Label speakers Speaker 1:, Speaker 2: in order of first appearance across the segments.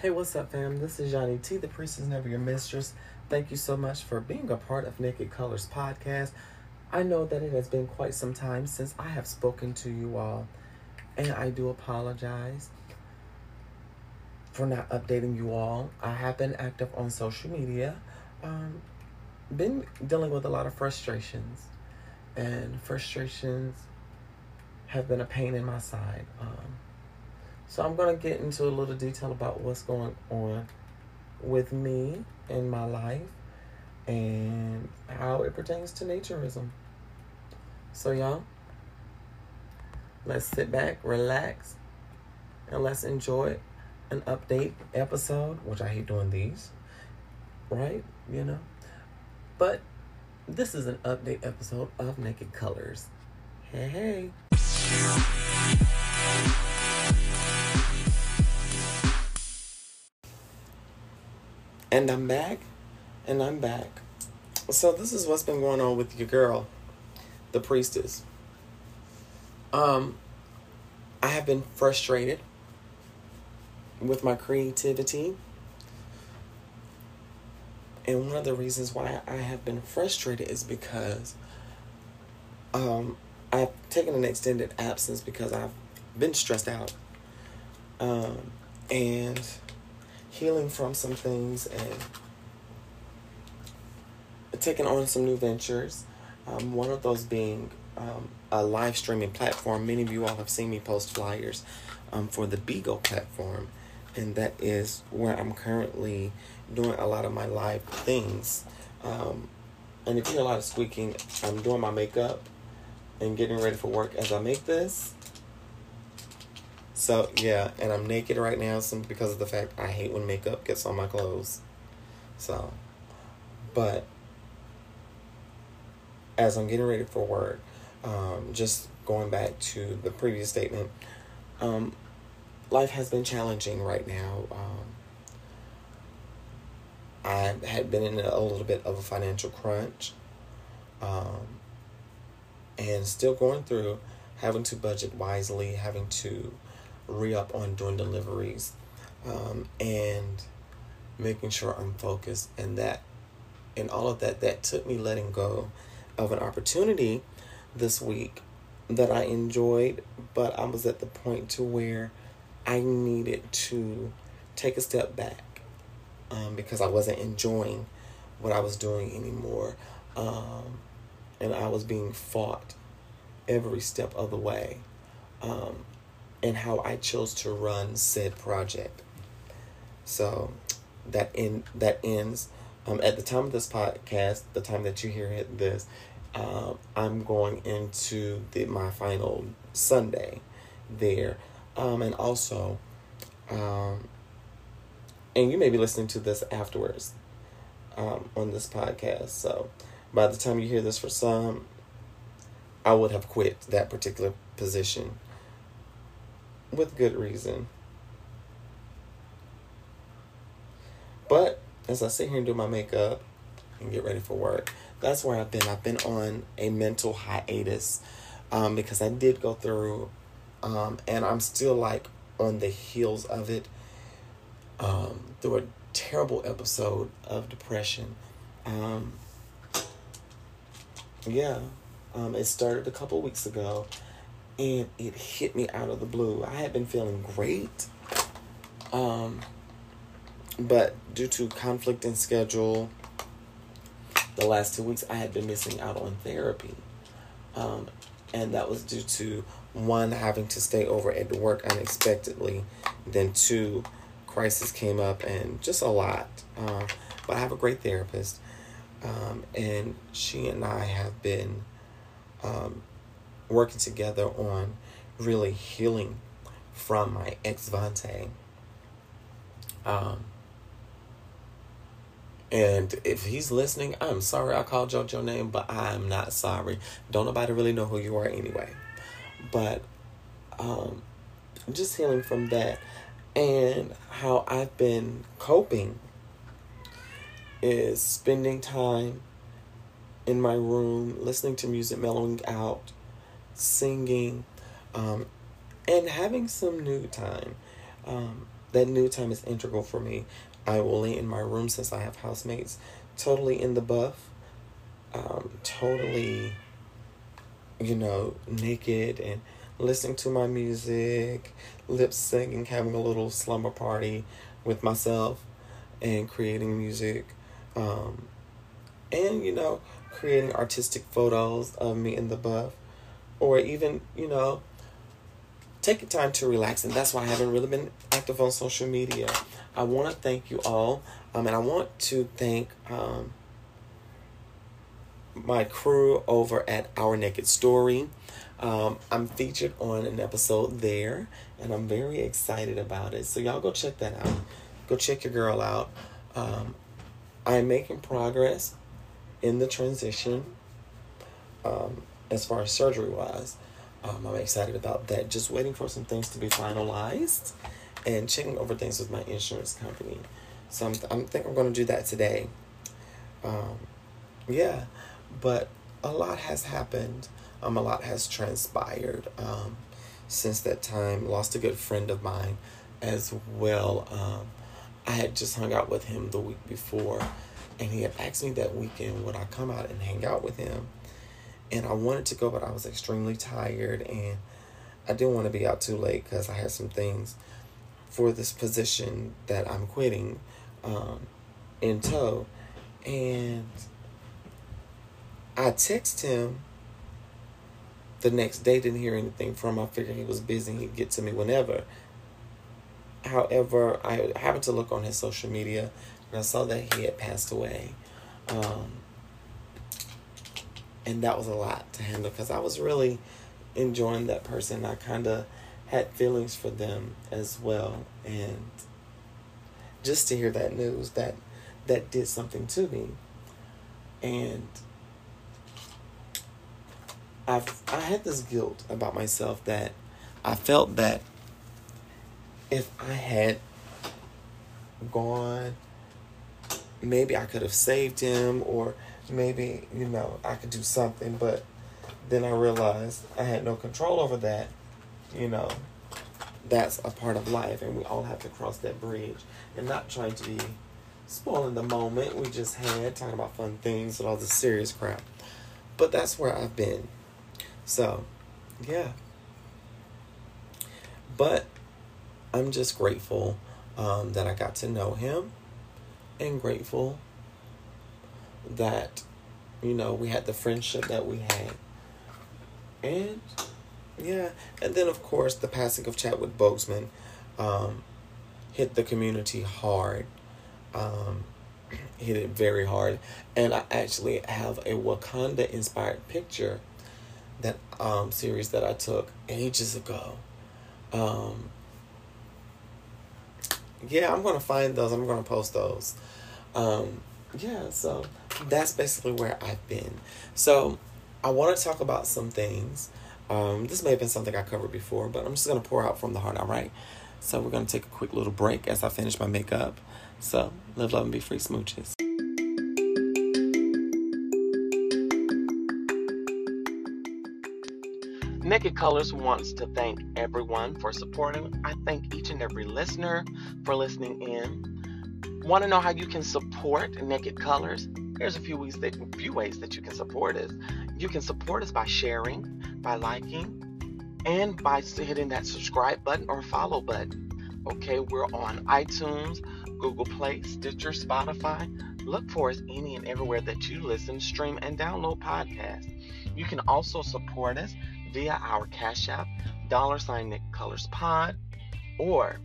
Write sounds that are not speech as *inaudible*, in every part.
Speaker 1: Hey, what's up, fam? This is Johnny T. The priest is never your mistress. Thank you so much for being a part of Naked Colors podcast. I know that it has been quite some time since I have spoken to you all, and I do apologize for not updating you all. I have been active on social media, um, been dealing with a lot of frustrations, and frustrations have been a pain in my side. Um, so I'm going to get into a little detail about what's going on with me in my life and how it pertains to naturism. So, y'all, let's sit back, relax, and let's enjoy an update episode, which I hate doing these, right? You know? But this is an update episode of Naked Colors. Hey, hey. And I'm back, and I'm back. So this is what's been going on with your girl, the priestess. Um, I have been frustrated with my creativity. And one of the reasons why I have been frustrated is because um, I've taken an extended absence because I've been stressed out. Um, and healing from some things and taking on some new ventures. Um, one of those being um, a live streaming platform. Many of you all have seen me post flyers um, for the Beagle platform, and that is where I'm currently doing a lot of my live things. Um, and if you hear a lot of squeaking, I'm doing my makeup and getting ready for work as I make this. So yeah, and I'm naked right now some because of the fact I hate when makeup gets on my clothes. So, but as I'm getting ready for work, um, just going back to the previous statement, um, life has been challenging right now. Um, I had been in a little bit of a financial crunch, um, and still going through having to budget wisely, having to re up on doing deliveries, um, and making sure I'm focused. And that, and all of that, that took me letting go of an opportunity this week that I enjoyed, but I was at the point to where I needed to take a step back um, because I wasn't enjoying what I was doing anymore. Um, and I was being fought every step of the way. Um, and how I chose to run said project. So that in that ends um, at the time of this podcast, the time that you hear this, um, I'm going into the my final Sunday there, um, and also, um, and you may be listening to this afterwards um, on this podcast. So by the time you hear this, for some, I would have quit that particular position with good reason. But as I sit here and do my makeup and get ready for work, that's where I've been. I've been on a mental hiatus um, because I did go through, um, and I'm still like on the heels of it um, through a terrible episode of depression. Um, yeah, um, it started a couple weeks ago and it hit me out of the blue. I had been feeling great. Um, but due to conflict in schedule, the last two weeks I had been missing out on therapy. Um, and that was due to one, having to stay over at work unexpectedly, then two, crisis came up and just a lot. Uh, but I have a great therapist, um, and she and I have been um, working together on really healing from my ex Vante. Um, and if he's listening, I'm sorry I called you your name, but I'm not sorry. Don't nobody really know who you are anyway. But um, just healing from that and how I've been coping is spending time in my room, listening to music, mellowing out, singing, um, and having some new time. Um, that new time is integral for me. I will lay in my room since I have housemates, totally in the buff, um, totally, you know, naked and listening to my music, lip syncing, having a little slumber party with myself, and creating music. Um, and, you know, creating artistic photos of me in the buff. Or even, you know, taking time to relax. And that's why I haven't really been active on social media. I want to thank you all. Um, and I want to thank um, my crew over at Our Naked Story. Um, I'm featured on an episode there, and I'm very excited about it. So, y'all go check that out. Go check your girl out. Um, I'm making progress in the transition um, as far as surgery wise. Um, I'm excited about that. Just waiting for some things to be finalized and checking over things with my insurance company. So I'm, I'm think I'm going to do that today. Um, yeah, but a lot has happened. Um, a lot has transpired um, since that time. Lost a good friend of mine as well. Um, I had just hung out with him the week before, and he had asked me that weekend would I come out and hang out with him. And I wanted to go, but I was extremely tired, and I didn't want to be out too late because I had some things for this position that I'm quitting um, in tow. And I text him the next day, didn't hear anything from him. I figured he was busy, he'd get to me whenever. However, I happened to look on his social media and I saw that he had passed away. Um, and that was a lot to handle because I was really enjoying that person. I kind of had feelings for them as well. And just to hear that news, that that did something to me. And I've I had this guilt about myself that I felt that if I had gone, maybe I could have saved him, or maybe you know I could do something. But then I realized I had no control over that. You know, that's a part of life, and we all have to cross that bridge. And not trying to be spoiling the moment we just had, talking about fun things and all this serious crap. But that's where I've been. So, yeah. But I'm just grateful um, that I got to know him and grateful that, you know, we had the friendship that we had. And, yeah. And then, of course, the passing of Chadwick Boseman um, hit the community hard. Um, *clears throat* hit it very hard. And I actually have a Wakanda inspired picture that um, series that I took ages ago. Um, yeah, I'm gonna find those. I'm gonna post those. Um, yeah, so that's basically where I've been. So I want to talk about some things. Um, this may have been something I covered before, but I'm just gonna pour out from the heart. All right. So we're gonna take a quick little break as I finish my makeup. So live, love, and be free, smooches. Naked Colors wants to thank everyone for supporting. I thank each and every listener for listening in. Want to know how you can support Naked Colors? There's a few ways that few ways that you can support us. You can support us by sharing, by liking, and by hitting that subscribe button or follow button. Okay, we're on iTunes, Google Play, Stitcher, Spotify. Look for us any and everywhere that you listen, stream, and download podcasts. You can also support us via our Cash App, dollar sign Naked Colors Pod, or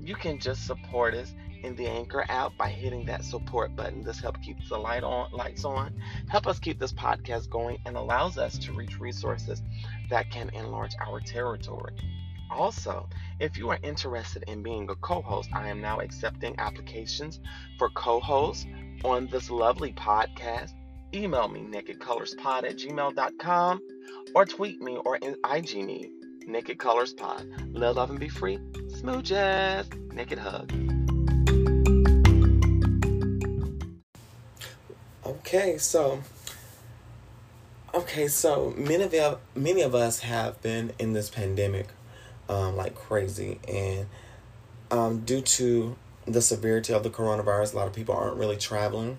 Speaker 1: you can just support us in the Anchor app by hitting that support button. This helps keep the light on, lights on, help us keep this podcast going, and allows us to reach resources that can enlarge our territory. Also, if you are interested in being a co-host, I am now accepting applications for co-hosts on this lovely podcast. Email me nakedcolorspod at gmail.com or tweet me or IG me, Naked Colors Pod. Live, love, and be free. Smooches. Naked hug. Okay, so okay, so many of many of us have been in this pandemic um, like crazy, and um, due to the severity of the coronavirus, a lot of people aren't really traveling.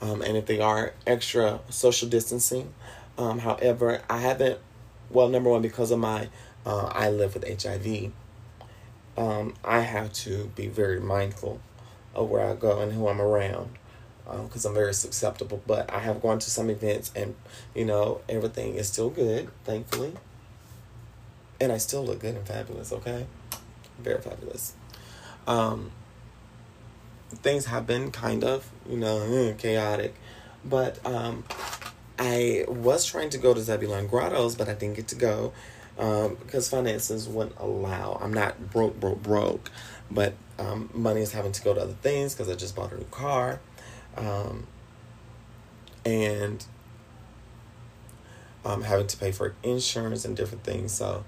Speaker 1: Um, and if they are, extra social distancing. Um, however, I haven't, well, number one, because of my, uh, I live with HIV, um, I have to be very mindful of where I go and who I'm around because um, I'm very susceptible. But I have gone to some events and, you know, everything is still good, thankfully. And I still look good and fabulous, okay? Very fabulous. Um, things have been kind of, you know, mm, chaotic. But um, I was trying to go to Zebulon Grottos, but I didn't get to go um, because finances wouldn't allow. I'm not broke, broke, broke, but um, money is having to go to other things because I just bought a new car. Um, and um, having to pay for insurance and different things. So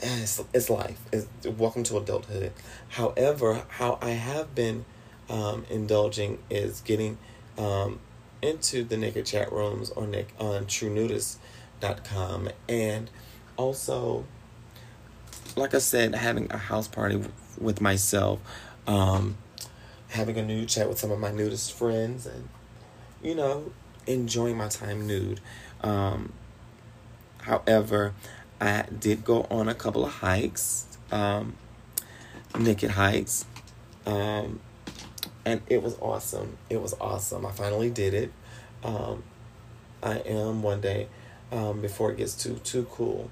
Speaker 1: it's, it's life. It's, welcome to adulthood. However, how I have been um, indulging is getting um, into the naked chat rooms on Nick on TrueNudist.com and also, like I said, having a house party with myself, um, having a nude chat with some of my nudist friends, and you know, enjoying my time nude. Um, however, I did go on a couple of hikes, um, naked hikes. Um, and it was awesome. It was awesome. I finally did it. Um, I am one day um, before it gets too too cool.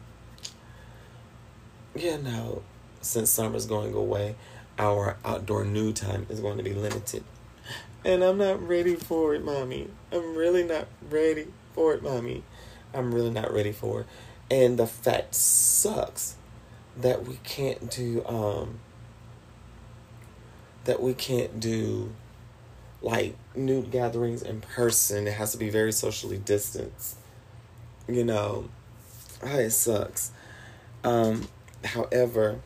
Speaker 1: Yeah, no. Since summer's going away, our outdoor nude time is going to be limited, and I'm not ready for it, mommy. I'm really not ready for it, mommy. I'm really not ready for it, and the fact sucks that we can't do um that we can't do like nude gatherings in person. It has to be very socially distanced. You know, it sucks. Um, however,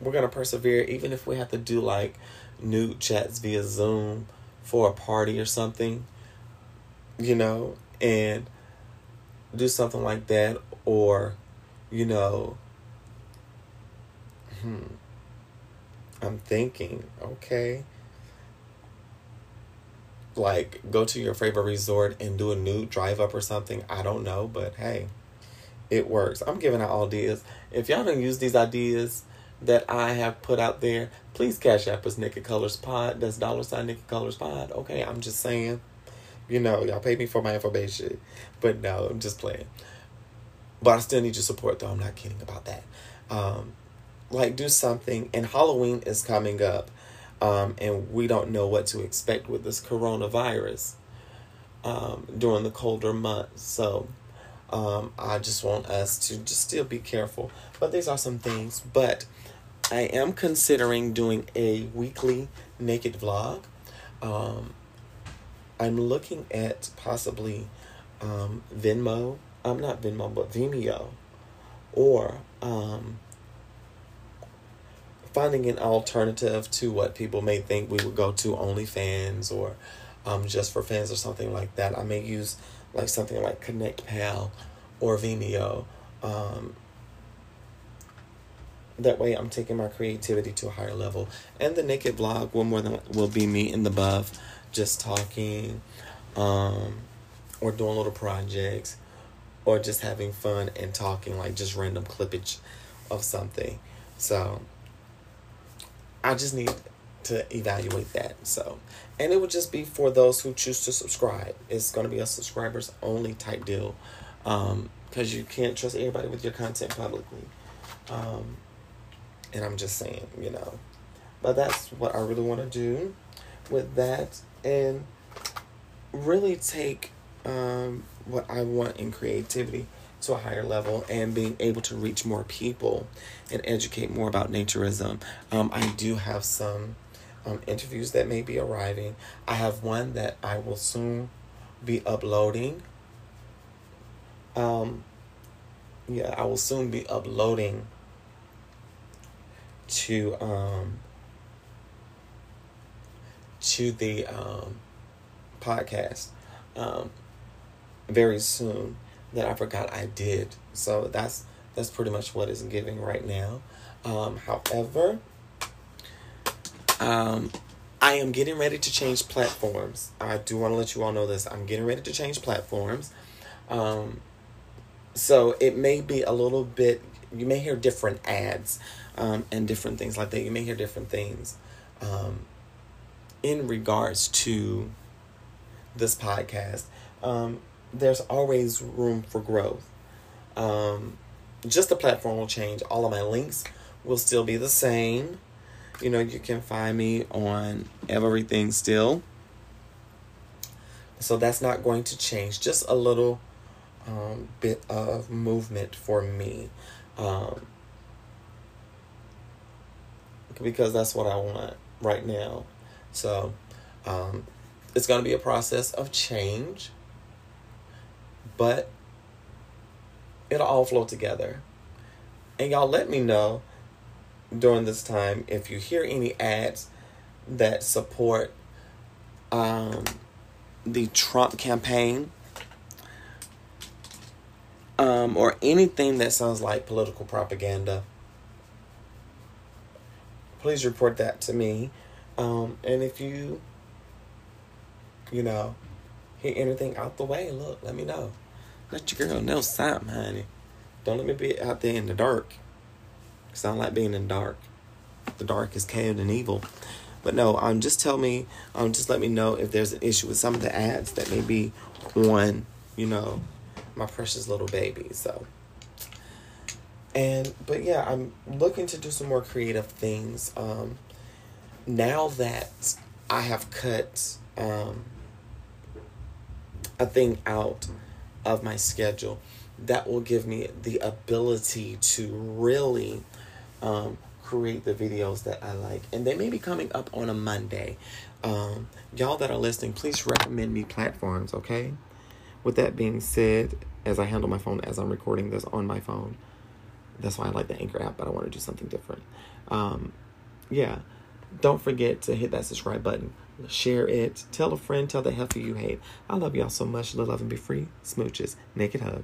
Speaker 1: we're gonna persevere even if we have to do like nude chats via Zoom for a party or something, you know, and do something like that or, you know, hmm I'm thinking, okay. Like, go to your favorite resort and do a nude drive up or something. I don't know, but hey, it works. I'm giving out ideas. If y'all don't use these ideas that I have put out there, please cash app us Naked Colors Pod. That's dollar sign Naked Colors Pod. Okay, I'm just saying. You know, y'all pay me for my information. But no, I'm just playing. But I still need your support, though. I'm not kidding about that. Um, like do something and halloween is coming up um, and we don't know what to expect with this coronavirus um, during the colder months so um, i just want us to just still be careful but these are some things but i am considering doing a weekly naked vlog um, i'm looking at possibly um, venmo i'm not venmo but vimeo or um, finding an alternative to what people may think we would go to OnlyFans or um, just for fans or something like that. I may use like something like ConnectPal or Vimeo. Um, that way, I'm taking my creativity to a higher level. And the naked vlog will more than will be me in the buff, just talking, um, or doing little projects, or just having fun and talking like just random clippage of something. So I just need to evaluate that. So, and it would just be for those who choose to subscribe. It's going to be a subscribers only type deal, um, because you can't trust everybody with your content publicly. Um, and I'm just saying, you know, but that's what I really want to do with that, and really take um what I want in creativity to a higher level and being able to reach more people and educate more about naturism. Um, I do have some um, interviews that may be arriving. I have one that I will soon be uploading. Um, yeah, I will soon be uploading to um to the um podcast um very soon that I forgot I did. So that's that's pretty much what it's giving right now. Um, however, um, I am getting ready to change platforms. I do want to let you all know this. I'm getting ready to change platforms. Um, so it may be a little bit, you may hear different ads um, and different things like that. You may hear different things um, in regards to this podcast. Um, there's always room for growth. Um, just the platform will change. All of my links will still be the same. You know, you can find me on everything still. So that's not going to change. Just a little um, bit of movement for me. Um, because that's what I want right now. So um, it's going to be a process of change, but it'll all flow together. And y'all let me know during this time if you hear any ads that support um, the Trump campaign um, or anything that sounds like political propaganda, please report that to me. Um, and if you, you know, hear anything out the way, look, let me know. Let your girl know something, honey. Don't let me be out there in the dark. Cause I don't like being in the dark. The dark is cold and evil. But no, um, just tell me, um, just let me know if there's an issue with some of the ads that may be on, you know, my precious little baby. So, and but yeah, I'm looking to do some more creative things. Um, now that I have cut um a thing out of my schedule, that will give me the ability to really um, create the videos that I like. And they may be coming up on a Monday. Um, y'all that are listening, please recommend me platforms, okay? With that being said, as I handle my phone as I'm recording this on my phone, that's why I like the Anchor app, but I want to do something different. Um, yeah, don't forget to hit that subscribe button, share it, tell a friend, tell the heifer you hate. I love y'all so much. Love, and be free. Smooches. Naked hug.